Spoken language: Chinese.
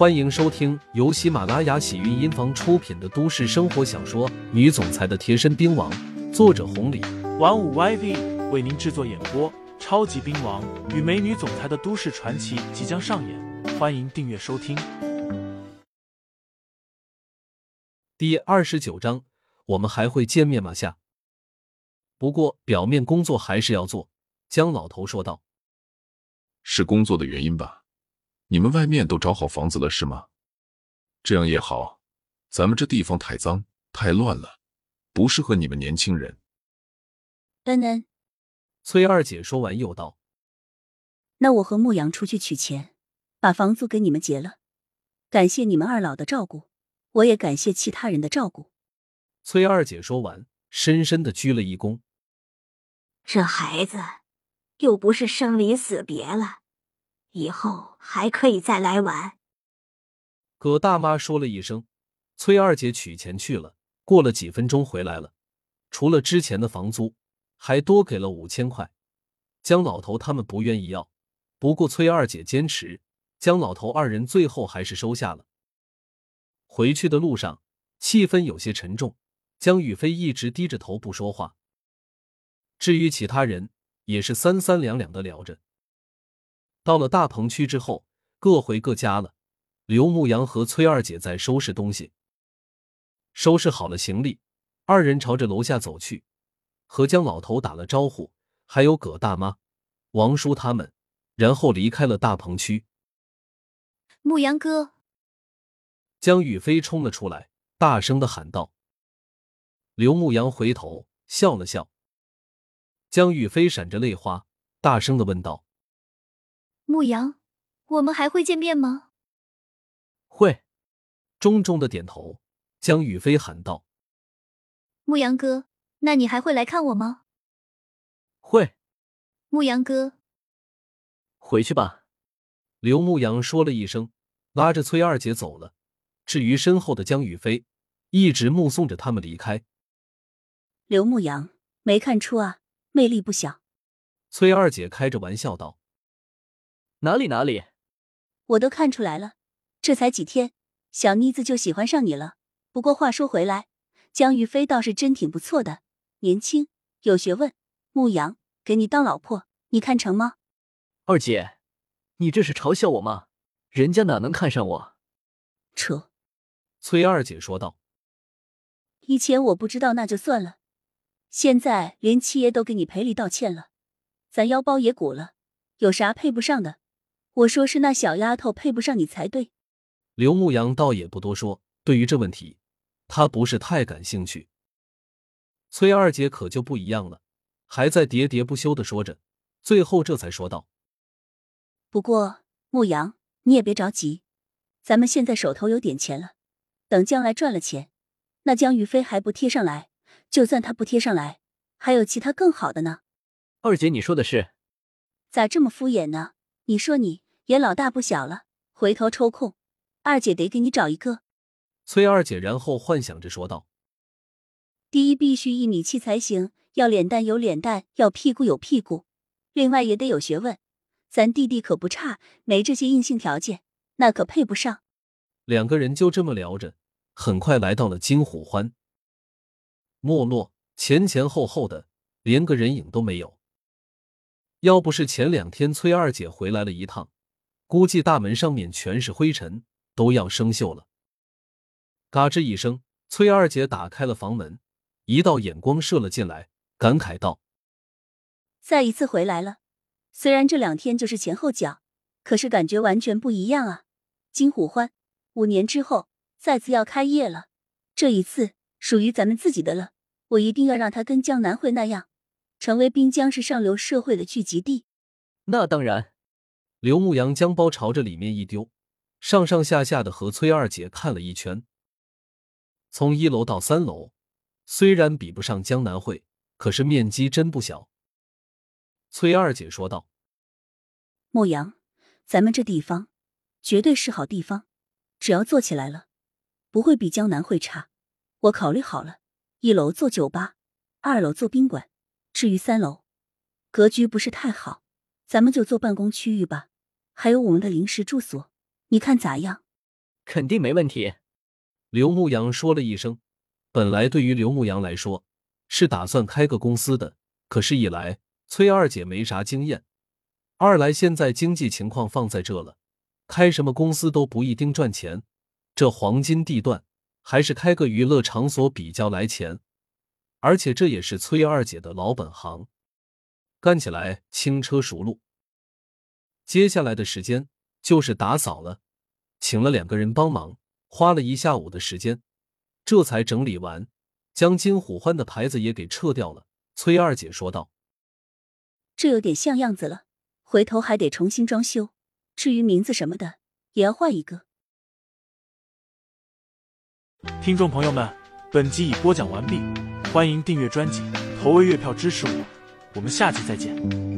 欢迎收听由喜马拉雅喜韵音房出品的都市生活小说《女总裁的贴身兵王》，作者红礼，玩五 YV 为您制作演播。超级兵王与美女总裁的都市传奇即将上演，欢迎订阅收听。第二十九章，我们还会见面吗？下。不过表面工作还是要做，姜老头说道。是工作的原因吧？你们外面都找好房子了是吗？这样也好，咱们这地方太脏太乱了，不适合你们年轻人。恩恩，崔二姐说完又道：“那我和牧羊出去取钱，把房租给你们结了。感谢你们二老的照顾，我也感谢其他人的照顾。”崔二姐说完，深深的鞠了一躬。这孩子又不是生离死别了。以后还可以再来玩。葛大妈说了一声，崔二姐取钱去了。过了几分钟回来了，除了之前的房租，还多给了五千块。姜老头他们不愿意要，不过崔二姐坚持，姜老头二人最后还是收下了。回去的路上，气氛有些沉重。江宇飞一直低着头不说话。至于其他人，也是三三两两的聊着。到了大棚区之后，各回各家了。刘牧阳和崔二姐在收拾东西，收拾好了行李，二人朝着楼下走去，和江老头打了招呼，还有葛大妈、王叔他们，然后离开了大棚区。牧羊哥，江宇飞冲了出来，大声的喊道。刘牧阳回头笑了笑，江宇飞闪着泪花，大声的问道。牧羊，我们还会见面吗？会，重重的点头。江宇飞喊道：“牧羊哥，那你还会来看我吗？”会。牧羊哥，回去吧。刘牧阳说了一声，拉着崔二姐走了。至于身后的江宇飞，一直目送着他们离开。刘牧阳，没看出啊，魅力不小。崔二姐开着玩笑道。哪里哪里，我都看出来了。这才几天，小妮子就喜欢上你了。不过话说回来，江玉飞倒是真挺不错的，年轻有学问。牧羊给你当老婆，你看成吗？二姐，你这是嘲笑我吗？人家哪能看上我？扯！崔二姐说道。以前我不知道那就算了，现在连七爷都给你赔礼道歉了，咱腰包也鼓了，有啥配不上的？我说是那小丫头配不上你才对。刘牧阳倒也不多说，对于这问题，他不是太感兴趣。崔二姐可就不一样了，还在喋喋不休的说着，最后这才说道：“不过牧阳，你也别着急，咱们现在手头有点钱了，等将来赚了钱，那江玉飞还不贴上来？就算他不贴上来，还有其他更好的呢。”二姐，你说的是？咋这么敷衍呢？你说你也老大不小了，回头抽空，二姐得给你找一个。崔二姐然后幻想着说道：“第一必须一米七才行，要脸蛋有脸蛋，要屁股有屁股，另外也得有学问。咱弟弟可不差，没这些硬性条件，那可配不上。”两个人就这么聊着，很快来到了金虎欢。没落，前前后后的，连个人影都没有。要不是前两天崔二姐回来了一趟，估计大门上面全是灰尘，都要生锈了。嘎吱一声，崔二姐打开了房门，一道眼光射了进来，感慨道：“再一次回来了，虽然这两天就是前后脚，可是感觉完全不一样啊！金虎欢，五年之后再次要开业了，这一次属于咱们自己的了，我一定要让他跟江南会那样。”成为滨江市上流社会的聚集地，那当然。刘牧阳将包朝着里面一丢，上上下下的和崔二姐看了一圈。从一楼到三楼，虽然比不上江南会，可是面积真不小。崔二姐说道：“牧阳，咱们这地方绝对是好地方，只要做起来了，不会比江南会差。我考虑好了，一楼做酒吧，二楼做宾馆。”至于三楼，格局不是太好，咱们就做办公区域吧。还有我们的临时住所，你看咋样？肯定没问题。刘牧阳说了一声。本来对于刘牧阳来说，是打算开个公司的，可是，一来崔二姐没啥经验，二来现在经济情况放在这了，开什么公司都不一定赚钱。这黄金地段，还是开个娱乐场所比较来钱，而且这也是崔二姐的老本行，干起来轻车熟路。接下来的时间就是打扫了，请了两个人帮忙，花了一下午的时间。这才整理完，将金虎欢的牌子也给撤掉了。崔二姐说道：“这有点像样子了，回头还得重新装修。至于名字什么的，也要换一个。”听众朋友们，本集已播讲完毕，欢迎订阅专辑，投喂月票支持我，我们下期再见。